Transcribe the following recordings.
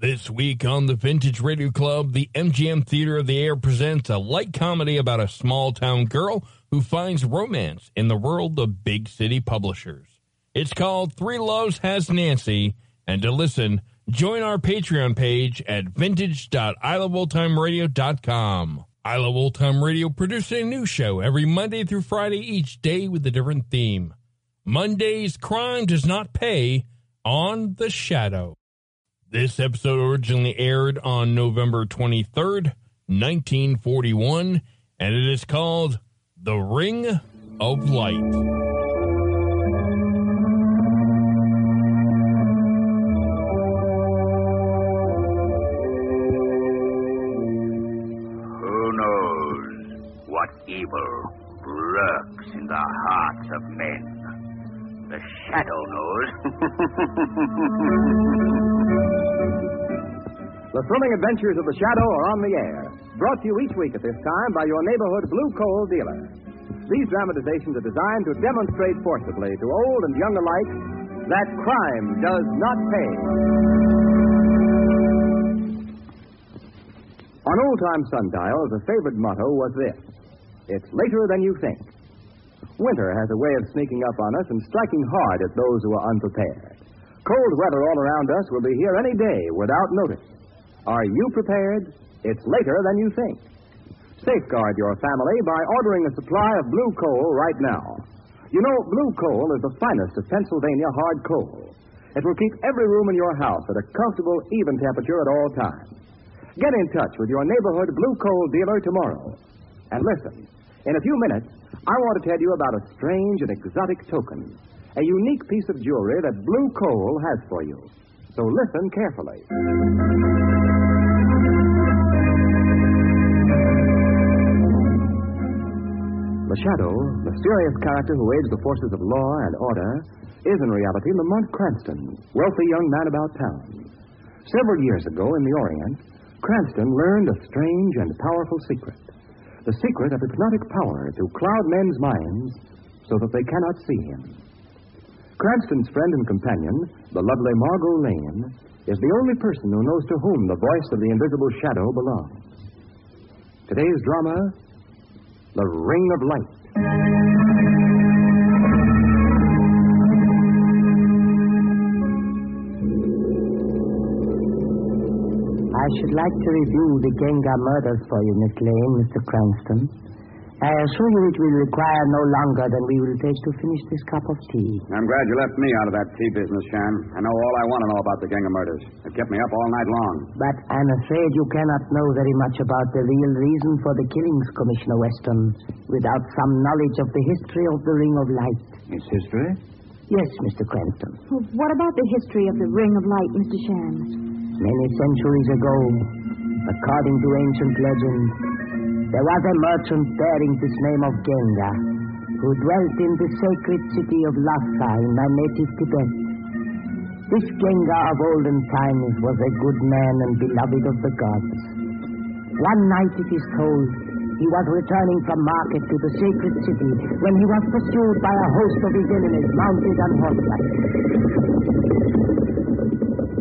This week on the Vintage Radio Club, the MGM Theater of the Air presents a light comedy about a small town girl who finds romance in the world of big city publishers. It's called Three Loves Has Nancy, and to listen, join our Patreon page at vintage.iloveoldtimeradio.com. I Love Old Time Radio produces a new show every Monday through Friday, each day with a different theme. Monday's Crime Does Not Pay on The Shadow. This episode originally aired on November 23rd, 1941, and it is called The Ring of Light. Who knows what evil lurks in the hearts of men? Shadow knows. The thrilling adventures of the Shadow are on the air. Brought to you each week at this time by your neighborhood blue coal dealer. These dramatizations are designed to demonstrate forcibly to old and young alike that crime does not pay. On old time sundials, a favorite motto was this It's later than you think. Winter has a way of sneaking up on us and striking hard at those who are unprepared. Cold weather all around us will be here any day without notice. Are you prepared? It's later than you think. Safeguard your family by ordering a supply of blue coal right now. You know, blue coal is the finest of Pennsylvania hard coal. It will keep every room in your house at a comfortable, even temperature at all times. Get in touch with your neighborhood blue coal dealer tomorrow. And listen, in a few minutes, I want to tell you about a strange and exotic token, a unique piece of jewelry that blue coal has for you. So listen carefully. The Shadow, mysterious character who aids the forces of law and order, is in reality Lamont Cranston, wealthy young man about town. Several years ago in the Orient, Cranston learned a strange and powerful secret. The secret of hypnotic power to cloud men's minds so that they cannot see him. Cranston's friend and companion, the lovely Margot Lane, is the only person who knows to whom the voice of the invisible shadow belongs. Today's drama, The Ring of Light. Should like to review the Genga murders for you, Miss Lane, Mr. Cranston. I assure you it will require no longer than we will take to finish this cup of tea. I'm glad you left me out of that tea business, Shan. I know all I want to know about the Genga murders. It kept me up all night long. But I'm afraid you cannot know very much about the real reason for the killings, Commissioner Weston, without some knowledge of the history of the Ring of Light. Its history? Yes, Mr. Cranston. Well, what about the history of the Ring of Light, Mr. Shan? Many centuries ago, according to ancient legend, there was a merchant bearing this name of Genga, who dwelt in the sacred city of Lhasa in my native Tibet. This Genga of olden times was a good man and beloved of the gods. One night, it is told, he was returning from market to the sacred city when he was pursued by a host of his enemies mounted on horseback.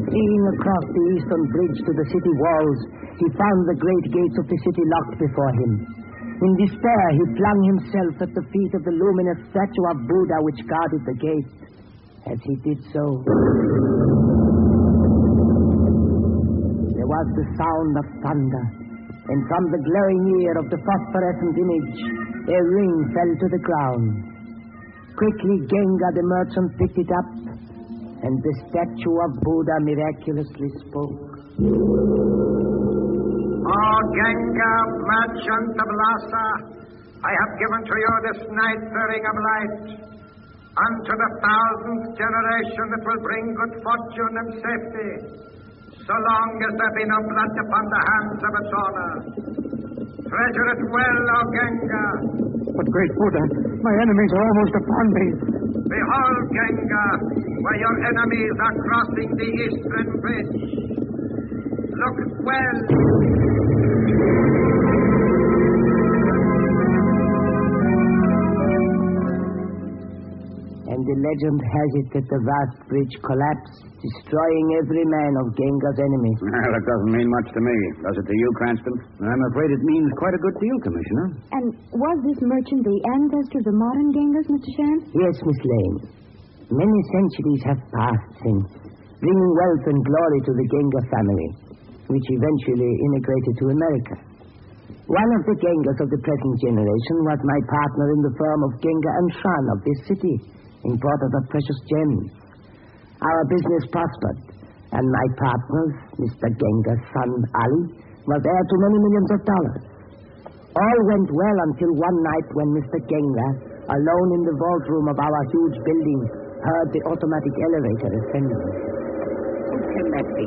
Fleeing across the eastern bridge to the city walls, he found the great gates of the city locked before him. In despair, he flung himself at the feet of the luminous statue of Buddha which guarded the gate. As he did so, there was the sound of thunder, and from the glowing ear of the phosphorescent image, a ring fell to the ground. Quickly, Genga the merchant picked it up, and the statue of Buddha miraculously spoke. O Genga, merchant of Lhasa, I have given to you this night the ring of light. Unto the thousandth generation it will bring good fortune and safety, so long as there be no blood upon the hands of its owner. Treasure it well, O Genga. But, great Buddha, my enemies are almost upon me. Behold, Genga, where your enemies are crossing the eastern bridge. Look well. The legend has it that the vast bridge collapsed, destroying every man of Genga's enemies. Well, it doesn't mean much to me. Does it to you, Cranston? I'm afraid it means quite a good deal, Commissioner. And was this merchant the ancestor of the modern Gengas, Mr. Shan? Yes, Miss Lane. Many centuries have passed since, bringing wealth and glory to the Genga family, which eventually immigrated to America. One of the Gengas of the present generation was my partner in the firm of Genga and Shan of this city, importers of a precious gems. Our business prospered, and my partner, Mr. Genga's son Ali, was heir to many millions of dollars. All went well until one night when Mr. Genga, alone in the vault room of our huge building, heard the automatic elevator ascending. How can that be?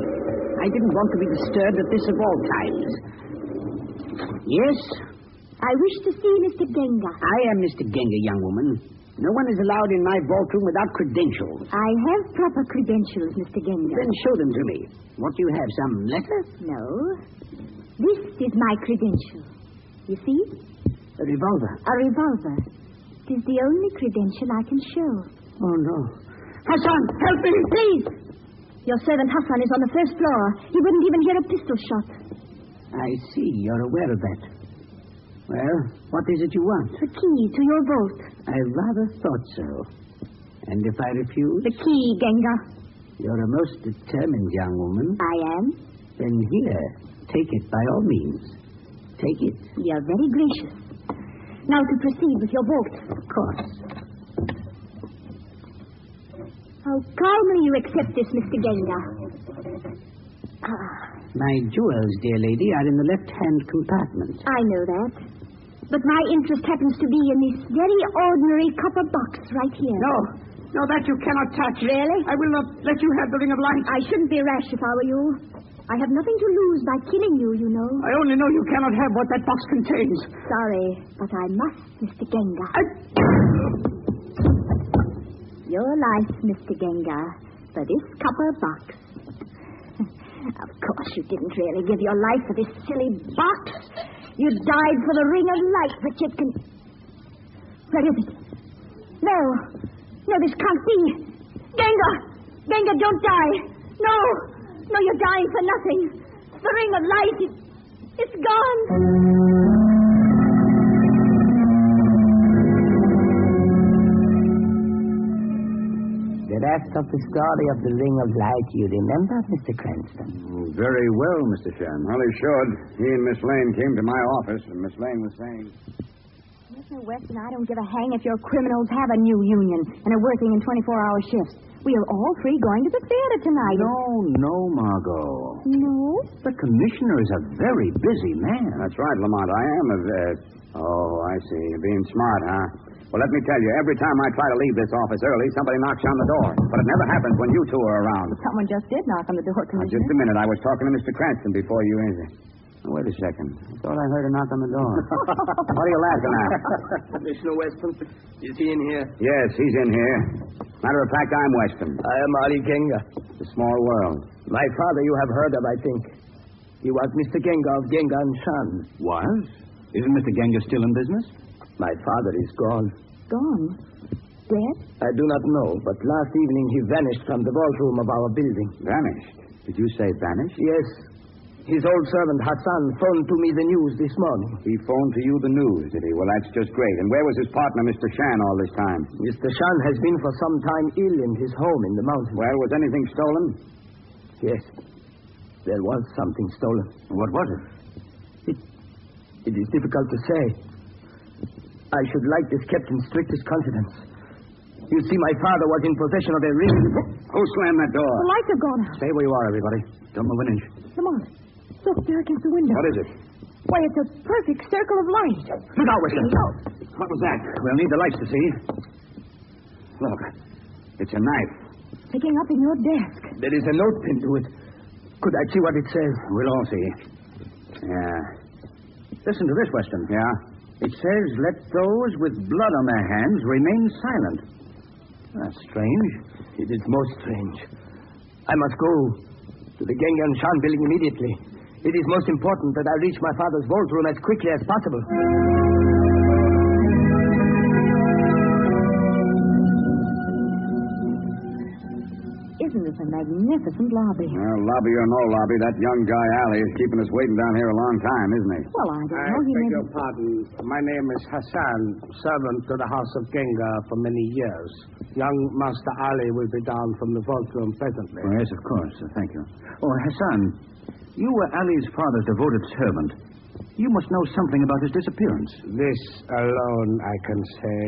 I didn't want to be disturbed at this of all times. Yes, I wish to see Mr. Genga. I am Mr. Genga, young woman. No one is allowed in my vault room without credentials. I have proper credentials, Mr. Genga. Then show them to me. What do you have? Some letter? No. This is my credential. You see? A revolver. A revolver. It is the only credential I can show. Oh, no. Hassan, help me! Please! Your servant Hassan is on the first floor. He wouldn't even hear a pistol shot. I see. You're aware of that. Well, what is it you want? The key to your vault. I rather thought so. And if I refuse? The key, Genga. You're a most determined young woman. I am. Then here, take it by all means. Take it. You're very gracious. Now to proceed with your vault. Of course. How calmly you accept this, Mr. Genga. Ah, My jewels, dear lady, are in the left-hand compartment. I know that. But my interest happens to be in this very ordinary copper box right here. No, no, that you cannot touch. Really? I will not let you have the ring of light. I shouldn't be rash if I were you. I have nothing to lose by killing you, you know. I only know you cannot have what that box contains. Sorry, but I must, Mr. Genga. I... Your life, Mr. Genga, for this copper box. of course, you didn't really give your life for this silly box. You died for the ring of it can. Where is it? No. No, this can't be. Genga! Genga, don't die! No! No, you're dying for nothing. The ring of light is. It's gone! The rest of the story of the Ring of Light you remember, Mr. Cranston? Oh, very well, Mr. Shan. Well, he should. He and Miss Lane came to my office, and Miss Lane was saying. Mr. Weston, I don't give a hang if your criminals have a new union and are working in 24-hour shifts. We are all three going to the theater tonight. No, no, Margot. No? The commissioner is a very busy man. That's right, Lamont. I am a. Uh, oh, I see. You're being smart, huh? Well, let me tell you, every time I try to leave this office early, somebody knocks on the door. But it never happens when you two are around. Someone just did knock on the door, Now, Commissioner. just a minute. I was talking to Mr. Cranston before you entered. Wait a second. I thought I heard a knock on the door. what are you laughing at? Commissioner Weston, is he in here? Yes, he's in here. Matter of fact, I'm Weston. I am Ali Genga. It's a small world. My father you have heard of, I think. He was Mr. Genga of Genga and Shan. Was? Isn't Mr. Genga still in business? My father is gone. Gone? Dead? I do not know, but last evening he vanished from the vault room of our building. Vanished? Did you say vanished? Yes. His old servant Hassan phoned to me the news this morning. He phoned to you the news, did he? Well, that's just great. And where was his partner, Mr. Shan, all this time? Mr. Shan has been for some time ill in his home in the mountains. Well, was anything stolen? Yes. There was something stolen. What was it? It, it is difficult to say. I should like this kept in strictest confidence. You see, my father was in possession of a ring. Who slammed that door? The lights have gone out. Stay where you are, everybody. Don't move an inch. Come on. Look there against the window. What is it? Why, it's a perfect circle of light. Look out, Weston. What was that? We'll need the lights to see. Look, it's a knife. Picking up in your desk. There is a note pinned to it. Could I see what it says? We'll all see. Yeah. Listen to this, Weston. Yeah? It says, let those with blood on their hands remain silent. That's strange. It is most strange. I must go to the Gengan Shan building immediately. It is most important that I reach my father's vault room as quickly as possible. Magnificent lobby? Well, lobby or no lobby, that young guy Ali is keeping us waiting down here a long time, isn't he? Well, I don't I know. He beg may your pardon. My name is Hassan, servant to the House of Genga for many years. Young Master Ali will be down from the vault room presently. Oh, yes, of course. Uh, thank you. Oh, Hassan, you were Ali's father's devoted servant. You must know something about his disappearance. This alone I can say.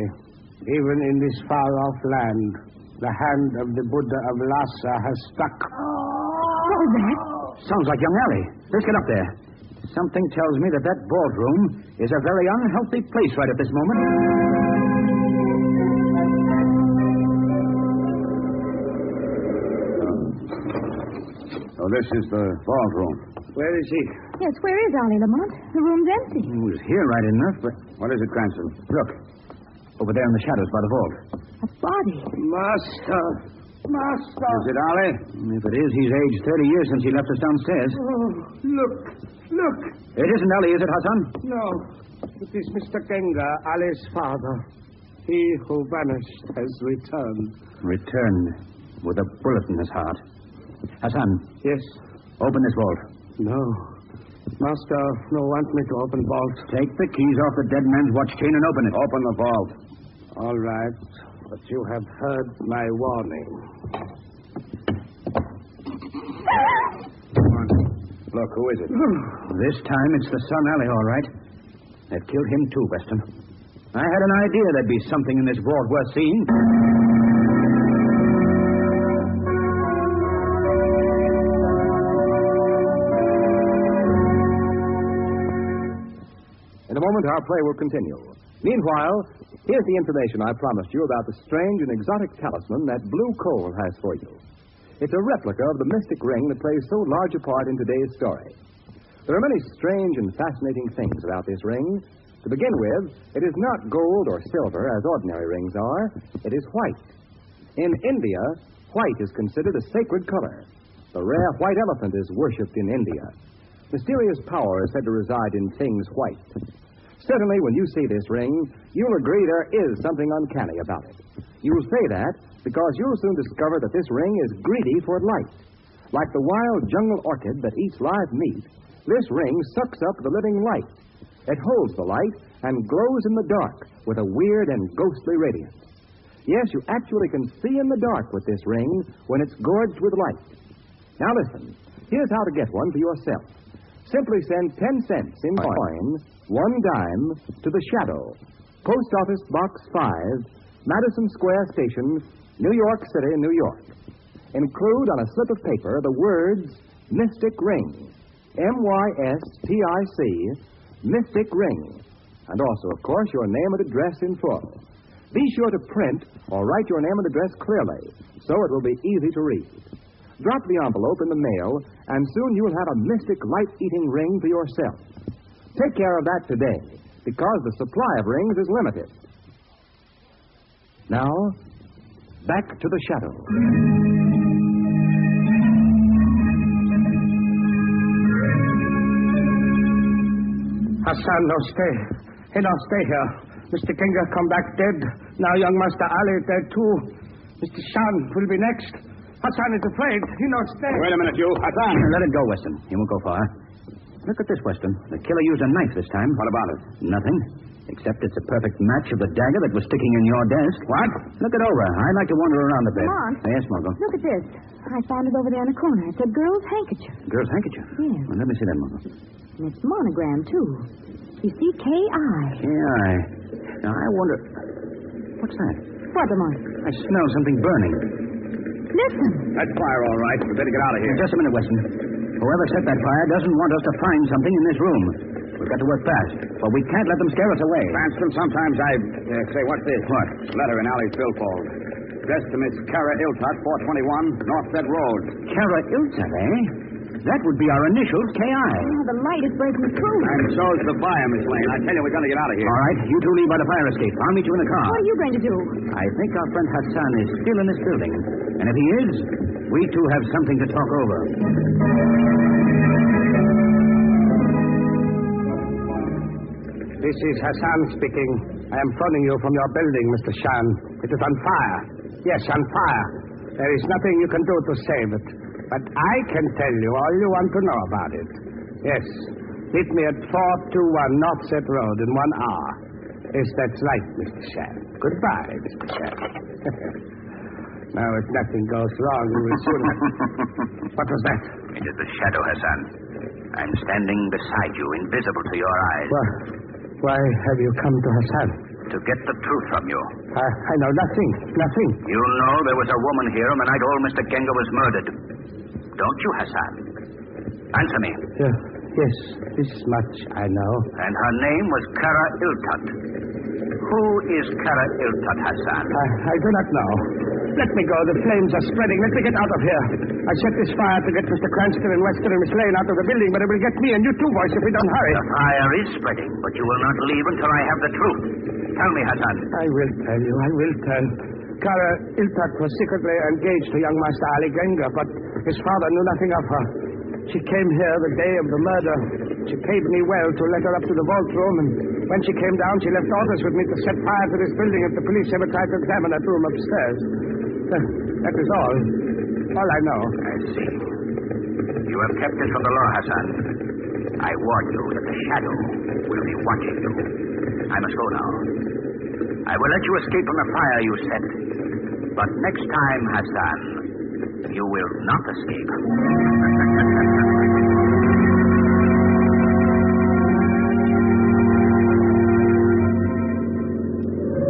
Even in this far-off land, the hand of the Buddha of Lhasa has stuck. What was that? Sounds like young Ali. Let's get up there. Something tells me that that ballroom is a very unhealthy place right at this moment. Oh, this is the vault room. Where is he? Yes, where is Ali Lamont? The room's empty. He was here right enough, but What is it, Cranston? look. Over there in the shadows by the vault. A body. Master! Master! Is it Ali? If it is, he's aged 30 years since he left us downstairs. Oh, look! Look! It isn't Ali, is it, Hassan? No. It is Mr. Genga, Ali's father. He who vanished has returned. Returned with a bullet in his heart. Hassan, Yes. open this vault. No. Master, no want me to open vault. Take the keys off the dead man's watch chain and open it. Open the vault. All right. But you have heard my warning. Look, who is it? This time it's the son Ali, all right. They've killed him too, Weston. I had an idea there'd be something in this vault worth our play will continue. Meanwhile, here's the information I promised you about the strange and exotic talisman that Blue Coal has for you. It's a replica of the mystic ring that plays so large a part in today's story. There are many strange and fascinating things about this ring. To begin with, it is not gold or silver as ordinary rings are, it is white. In India, white is considered a sacred color. The rare white elephant is worshipped in India. Mysterious power is said to reside in things white. Certainly, when you see this ring, you'll agree there is something uncanny about it. You'll say that because you'll soon discover that this ring is greedy for light. Like the wild jungle orchid that eats live meat, this ring sucks up the living light. It holds the light and glows in the dark with a weird and ghostly radiance. Yes, you actually can see in the dark with this ring when it's gorged with light. Now listen, here's how to get one for yourself. Simply send 10 cents in coin, one dime, to the Shadow, Post Office Box 5, Madison Square Station, New York City, New York. Include on a slip of paper the words Mystic Ring. M Y S T I C, Mystic Ring. And also, of course, your name and address in full. Be sure to print or write your name and address clearly so it will be easy to read. Drop the envelope in the mail, and soon you'll have a mystic light eating ring for yourself. Take care of that today, because the supply of rings is limited. Now, back to the shadow. Hassan, no stay. He don't stay here. Mr. Genga come back dead. Now young Master Ali dead too. Mr. Shan will be next. Hassan is afraid. He no stay. Wait a minute, you. Hassan. Let it go, Weston. He won't go far. Look at this, Weston. The killer used a knife this time. What about it? Nothing. Except it's a perfect match of the dagger that was sticking in your desk. What? Look it over. I'd like to wander around a bit. Lamont. Yes, Margot. Look at this. I found it over there in the corner. It's a girl's handkerchief. Girl's handkerchief. Yes. Well, let me see that, Margot. And it's monogram, too. You see K.I. Yeah, I. Now, I wonder. What's that? What, Lamont? I smell something burning. Listen. That's fire, all right. We better get out of here. Just a minute, Weston. Whoever set that fire doesn't want us to find something in this room. We've got to work fast, but we can't let them scare us away. Cranston, sometimes I uh, say, what's this? What? Letter in Ali's billfold. Addressed to Miss Kara Iltot, 421 North Bed Road. Kara Iltot, eh? That would be our initials, K.I. Oh, the light is breaking through. And so's the fire, Miss Lane. I tell you, we're going to get out of here. All right, you two leave by the fire escape. I'll meet you in the car. What are you going to do? I think our friend Hassan is still in this building. And if he is, we two have something to talk over. This is Hassan speaking. I am phoning you from your building, Mr. Shan. It is on fire. Yes, on fire. There is nothing you can do to save it. But I can tell you all you want to know about it. Yes. Meet me at 421 North Set Road in one hour. Yes, that's right, Mr. Shan. Goodbye, Mr. Shan. now, if nothing goes wrong, we will soon have... what was that? It is the shadow, Hassan. I'm standing beside you, invisible to your eyes. Well, why have you come to Hassan? To get the truth from you. I, I know nothing. Nothing. You know there was a woman here on the night old Mr. Genga was murdered. Don't you, Hassan? Answer me. Yeah, yes, this much I know. And her name was Kara Iltot. Who is Kara Iltot, Hassan? I, I do not know. Let me go. The flames are spreading. Let me get out of here. I set this fire to get Mr. Cranston and Weston and Miss Lane out of the building, but it will get me and you too, boys, if we don't hurry. The fire is spreading, but you will not leave until I have the truth. Tell me, Hassan. I will tell you. I will tell. Kara Iltat was secretly engaged to young Master Ali Genga, but his father knew nothing of her. She came here the day of the murder. She paid me well to let her up to the vault room, and when she came down, she left orders with me to set fire to this building if the police ever tried to examine that room upstairs. That is all. All I know. I see. You have kept it from the law, Hassan. I warn you that the shadow will be watching you. I must go now. I will let you escape from the fire you set. But next time, Hassan, you will not escape.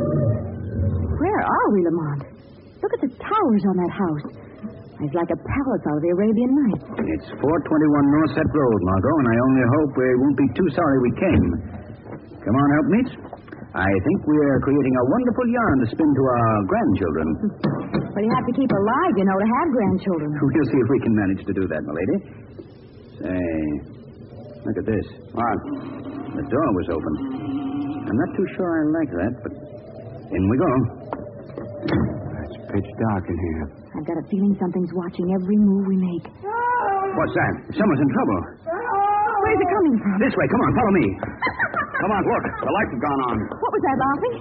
Where are we, Lamont? Look at the towers on that house. It's like a palace out of the Arabian Nights. It's 421 North Set Road, Margot, and I only hope we won't be too sorry we came. Come on, help me. I think we're creating a wonderful yarn to spin to our grandchildren. But you have to keep alive, you know, to have grandchildren. We'll see if we can manage to do that, my lady. Say, look at this. What? The door was open. I'm not too sure I like that, but in we go. It's pitch dark in here. I've got a feeling something's watching every move we make. What's that? Someone's in trouble. Where's it coming from? This way. Come on, follow me. Come on, look. The lights have gone on. What was that laughing?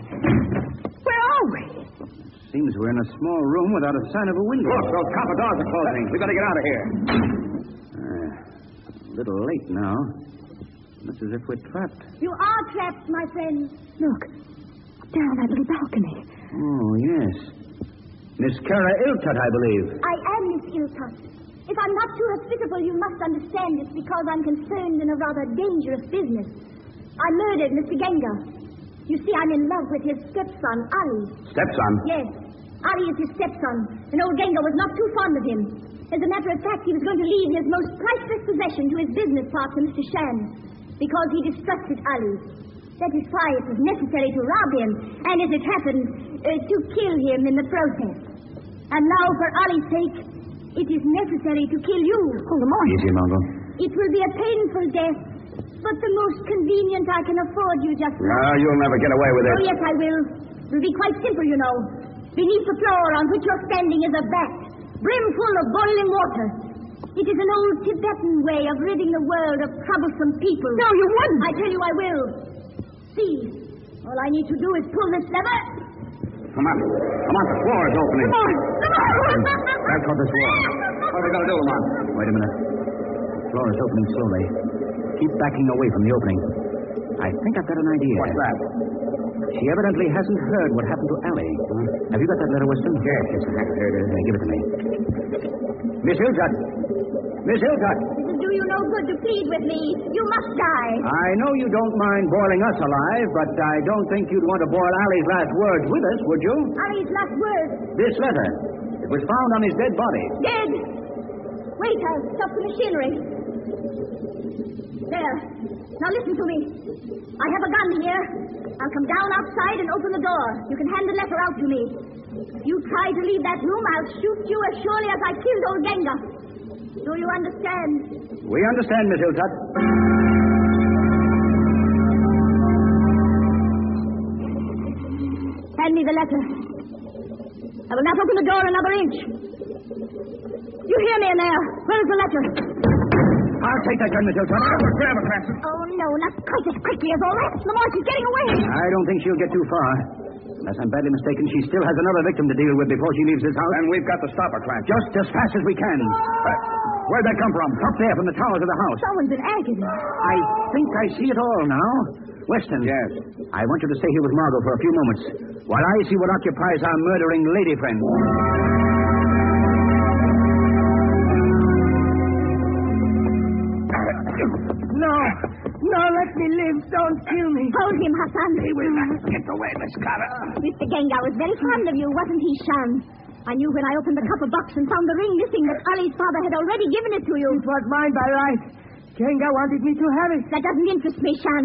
Where are we? Seems we're in a small room without a sign of a window. Look, those copper doors are closing. We better get out of here. Uh, a little late now. Looks as if we're trapped. You are trapped, my friend. Look, up there on that little balcony. Oh, yes. Miss Kara Iltot, I believe. I am Miss Iltot. If I'm not too hospitable, you must understand it's because I'm concerned in a rather dangerous business. I murdered Mr. Genga. You see, I'm in love with his stepson, Ali. Stepson? Yes. Ali is his stepson, and old Genga was not too fond of him. As a matter of fact, he was going to leave his most priceless possession to his business partner, Mr. Shan, because he distrusted Ali. That is why it was necessary to rob him, and as it happened, uh, to kill him in the process. And now, for Ali's sake, it is necessary to kill you. Hold on. Easy, Margot. It will be a painful death, but the most convenient I can afford you just now. No, you'll never get away with it. Oh, yes, I will. It will be quite simple, you know. Beneath the floor on which you're standing is a vat, brimful of boiling water. It is an old Tibetan way of ridding the world of troublesome people. No, you wouldn't. I tell you I will. See, all I need to do is pull this lever. Come on. Come on, the floor is opening. Come on, come on. Grab toward this wall. What are we going to do, Lamont? Wait a minute. The floor is opening slowly. Keep backing away from the opening. I think I've got an idea. What's that? She evidently hasn't heard what happened to Ali. Have you got that letter, Weston? Yes, yes, I have. Here it is. Uh, give it to me. Miss Hilltut. Miss Hilltut. It will do you no good to plead with me. You must die. I know you don't mind boiling us alive, but I don't think you'd want to boil Ali's last words with us, would you? Ali's last words. This letter. It was found on his dead body. Dead. Wait, I'll stop the machinery. There. Now listen to me. I have a gun here. I'll come down outside and open the door. You can hand the letter out to me. If you try to leave that room, I'll shoot you as surely as I killed old Genga. Do you understand? We understand, Miss Hilltut. Hand me the letter. I will not open the door another inch. You hear me in there? Where is the letter? I'll take that gun, Miss Hilltut. Grab it, Francis. Oh, no, not quite as quickly as all that. Lamont, she's getting away. I don't think she'll get too far. Unless I'm badly mistaken, she still has another victim to deal with before she leaves this house. And we've got to stop her, Clancy. Just as fast as we can. But where'd that come from? Up there from the towers of the house. Someone's in agony. I think I see it all now. Weston. Yes. I want you to stay here with Margot for a few moments while I see what occupies our murdering lady friend. No. Let me live. Don't kill me. Hold him, Hassan. He will not get away, Miss Cara. Mr. Genga was very fond of you, wasn't he, Shan? I knew when I opened the copper box and found the ring missing that Ali's father had already given it to you. It was mine by right. Genga wanted me to have it. That doesn't interest me, Shan.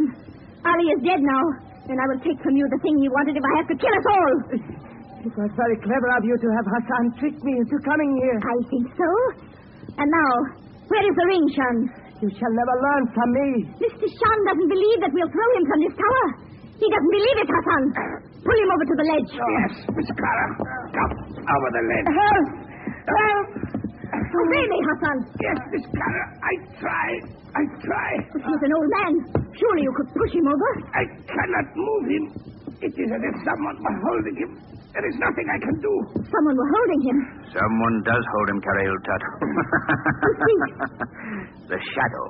Ali is dead now, and I will take from you the thing he wanted if I have to kill us all. It was very clever of you to have Hassan trick me into coming here. I think so. And now, where is the ring, Shan? You shall never learn from me. Mr. Shan doesn't believe that we'll throw him from this tower. He doesn't believe it, Hassan. Pull him over to the ledge. Yes, Miss Cara. Come over the ledge. Help! Help! Obey me, Hassan. Yes, Miss Cara. I try. I try. But he's an old man. Surely you could push him over. I cannot move him. It is as if someone were holding him. There is nothing I can do. Someone were holding him. Someone does hold him, Karail Tut. the shadow.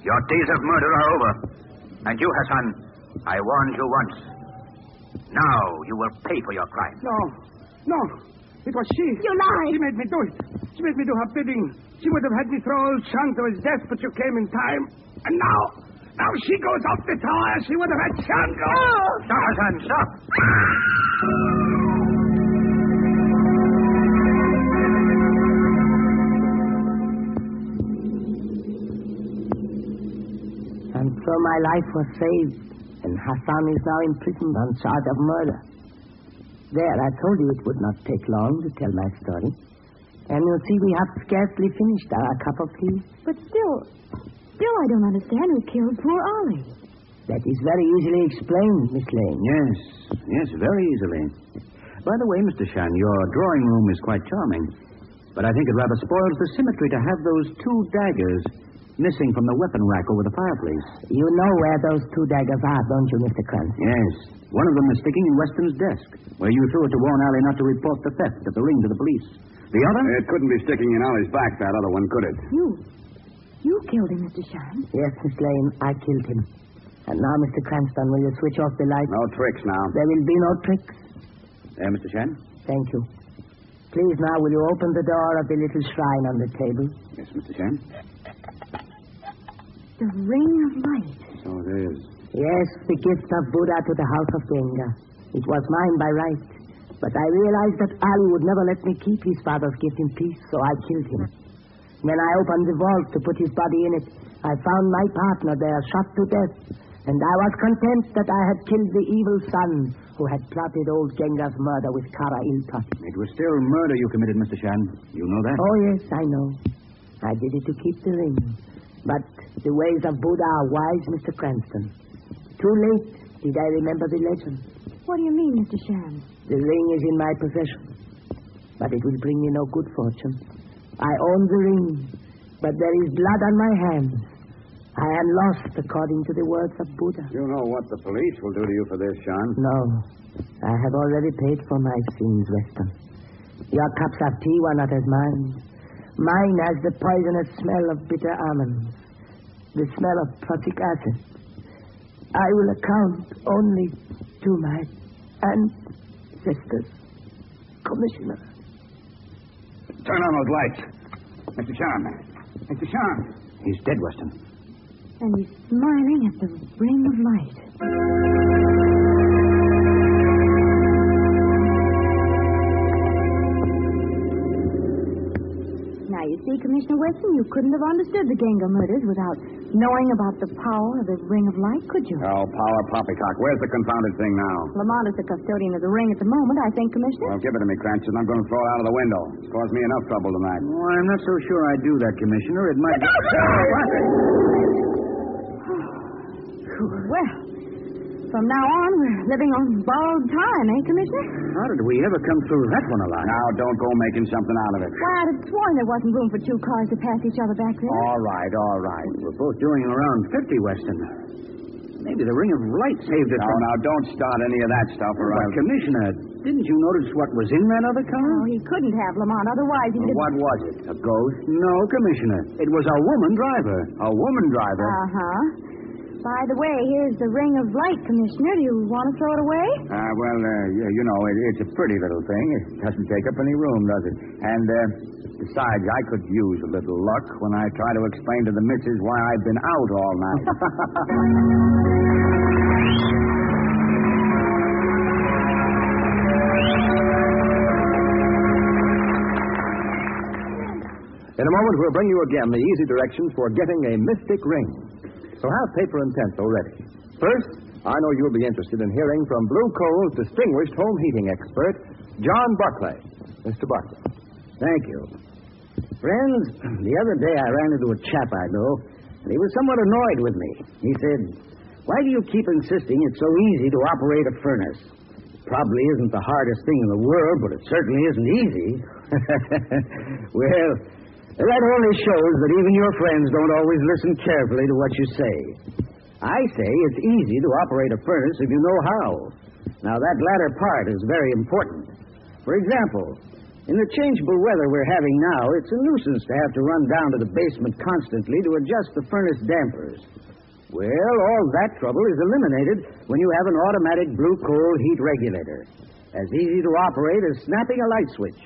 Your days of murder are over. And you, Hassan, I warned you once. Now you will pay for your crime. No. No. It was she. You lie. She made me do it. She made me do her bidding. She would have had me throw old Shan to his death, but you came in time. And now, now she goes up the tower. She would have had Shan go. Stop, Hassan, stop. so my life was saved, and Hassan is now imprisoned on charge of murder. There, I told you it would not take long to tell my story. And you'll see, we have scarcely finished our cup of tea. But still, still I don't understand who killed poor Ali. That is very easily explained, Miss Lane. Yes, yes, very easily. By the way, Mr. Shan, your drawing room is quite charming. But I think it rather spoils the symmetry to have those two daggers missing from the weapon rack over the fireplace. You know where those two daggers are, don't you, Mr. Cranston? Yes. One of them is sticking in Weston's desk, where you threw it to warn Ali not to report the theft of the ring to the police. The other? It couldn't be sticking in Ali's back, that other one, could it? You, you killed him, Mr. Shan. Yes, Miss Lane, I killed him. And now, Mr. Cranston, will you switch off the light? No tricks now. There will be no tricks. There, Mr. Shan? Thank you. Please, now, will you open the door of the little shrine on the table? Yes, Mr. Shan. The ring of light. So it is. Yes, the gift of Buddha to the house of Genga. It was mine by right. But I realized that Ali would never let me keep his father's gift in peace, so I killed him. When I opened the vault to put his body in it, I found my partner there shot to death. And I was content that I had killed the evil son who had plotted old Genga's murder with Kara Ilpa. It was still murder you committed, Mr. Shan. You know that? Oh, yes, I know. I did it to keep the ring. But the ways of Buddha are wise, Mr. Cranston. Too late did I remember the legend. What do you mean, Mr. Shan? The ring is in my possession. But it will bring me no good fortune. I own the ring, but there is blood on my hands. I am lost according to the words of Buddha. You know what the police will do to you for this, Shan. No. I have already paid for my sins, Weston. Your cups of tea were not as mine. Mine has the poisonous smell of bitter almonds, the smell of prussic acid. I will account only to my ancestors. Commissioner. Turn on those lights. Mr. Shan. Mr. Shan. He's dead, Weston. And he's smiling at the ring of light. Now, you see, Commissioner Weston, you couldn't have understood the Genga murders without knowing about the power of the ring of light, could you? Oh, power poppycock. Where's the confounded thing now? Lamont is the custodian of the ring at the moment, I think, Commissioner. Well, give it to me, Cranston. I'm going to throw it out of the window. It's caused me enough trouble tonight. Oh, I'm not so sure I'd do that, Commissioner. It might. Well, from now on, we're living on borrowed time, eh, Commissioner? How did we ever come through that one alive? Now, don't go making something out of it. Why, I'd have sworn there wasn't room for two cars to pass each other back there. All right, all right. We're both doing around 50, Weston. Maybe the ring of light saved it Now, from... now, don't start any of that stuff But, around. Commissioner, didn't you notice what was in that other car? Oh, he couldn't have, Lamont. Otherwise, he Well, could... what was it? A ghost? No, Commissioner. It was a woman driver. A woman driver? Uh-huh. By the way, here's the ring of light, Commissioner. Do you want to throw it away? Uh, well, uh, you, you know, it, it's a pretty little thing. It doesn't take up any room, does it? And, uh, besides, I could use a little luck when I try to explain to the missus why I've been out all night. In a moment, we'll bring you again the easy directions for getting a mystic ring. So have paper and pencil ready. First, I know you'll be interested in hearing from Blue Coal's distinguished home heating expert, John Barclay. Mr. Barclay. Thank you. Friends, the other day I ran into a chap I know, and he was somewhat annoyed with me. He said, Why do you keep insisting it's so easy to operate a furnace? Probably isn't the hardest thing in the world, but it certainly isn't easy. well, that only shows that even your friends don't always listen carefully to what you say. I say it's easy to operate a furnace if you know how. Now, that latter part is very important. For example, in the changeable weather we're having now, it's a nuisance to have to run down to the basement constantly to adjust the furnace dampers. Well, all that trouble is eliminated when you have an automatic blue coal heat regulator. As easy to operate as snapping a light switch.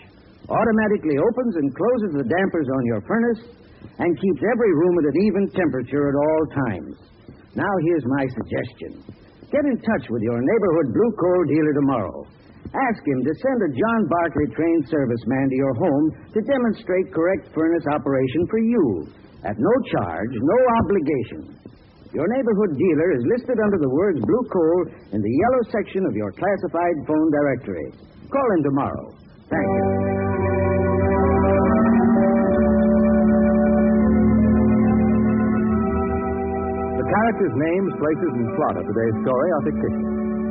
Automatically opens and closes the dampers on your furnace and keeps every room at an even temperature at all times. Now, here's my suggestion. Get in touch with your neighborhood blue coal dealer tomorrow. Ask him to send a John Barclay trained serviceman to your home to demonstrate correct furnace operation for you at no charge, no obligation. Your neighborhood dealer is listed under the words blue coal in the yellow section of your classified phone directory. Call him tomorrow. Thank you. Characters, names, places, and plot of today's story are fictitious.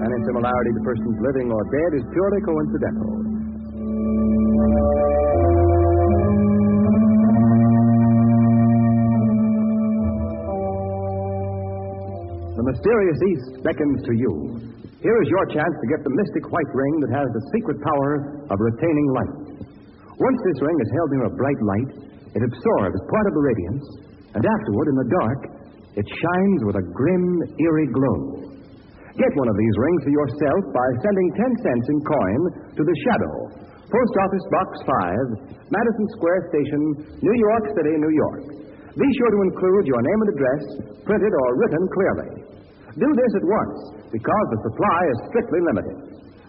Any similarity to persons living or dead is purely coincidental. The mysterious East beckons to you. Here is your chance to get the mystic white ring that has the secret power of retaining light. Once this ring is held near a bright light, it absorbs part of the radiance, and afterward, in the dark, it shines with a grim, eerie glow. Get one of these rings for yourself by sending 10 cents in coin to the Shadow, Post Office Box 5, Madison Square Station, New York City, New York. Be sure to include your name and address, printed or written clearly. Do this at once because the supply is strictly limited.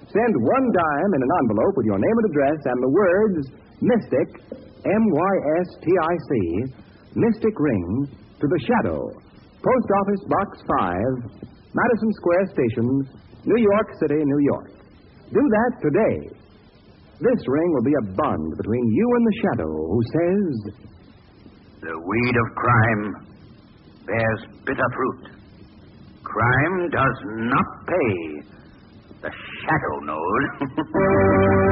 Send one dime in an envelope with your name and address and the words Mystic, M Y S T I C, Mystic Ring, to the Shadow, Post Office Box 5, Madison Square Station, New York City, New York. Do that today. This ring will be a bond between you and the Shadow who says, The weed of crime bears bitter fruit. Crime does not pay. The Shadow knows.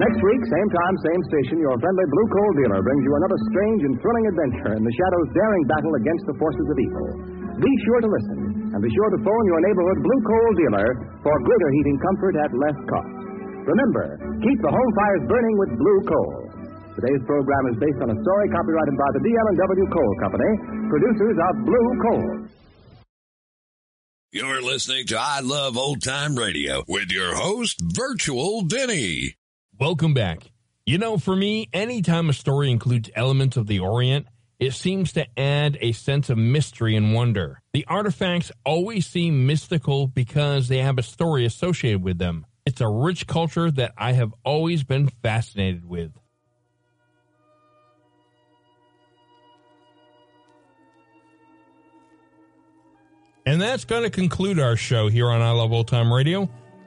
Next week, same time, same station, your friendly blue coal dealer brings you another strange and thrilling adventure in the Shadow's daring battle against the forces of evil. Be sure to listen, and be sure to phone your neighborhood blue coal dealer for greater heating comfort at less cost. Remember, keep the home fires burning with blue coal. Today's program is based on a story copyrighted by the DL&W Coal Company, producers of Blue Coal. You're listening to I Love Old Time Radio with your host, Virtual Vinny. Welcome back. You know, for me, anytime a story includes elements of the Orient, it seems to add a sense of mystery and wonder. The artifacts always seem mystical because they have a story associated with them. It's a rich culture that I have always been fascinated with. And that's going to conclude our show here on I Love Old Time Radio.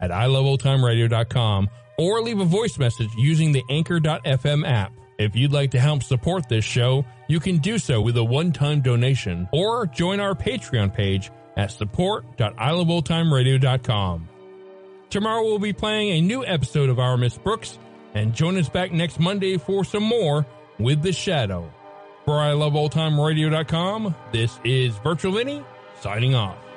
at iloveoldtimeradio.com or leave a voice message using the Anchor.fm app. If you'd like to help support this show, you can do so with a one-time donation or join our Patreon page at support.iloveoldtimeradio.com. Tomorrow we'll be playing a new episode of Our Miss Brooks, and join us back next Monday for some more with The Shadow. For iloveoldtimeradio.com, this is Virtual Vinny signing off.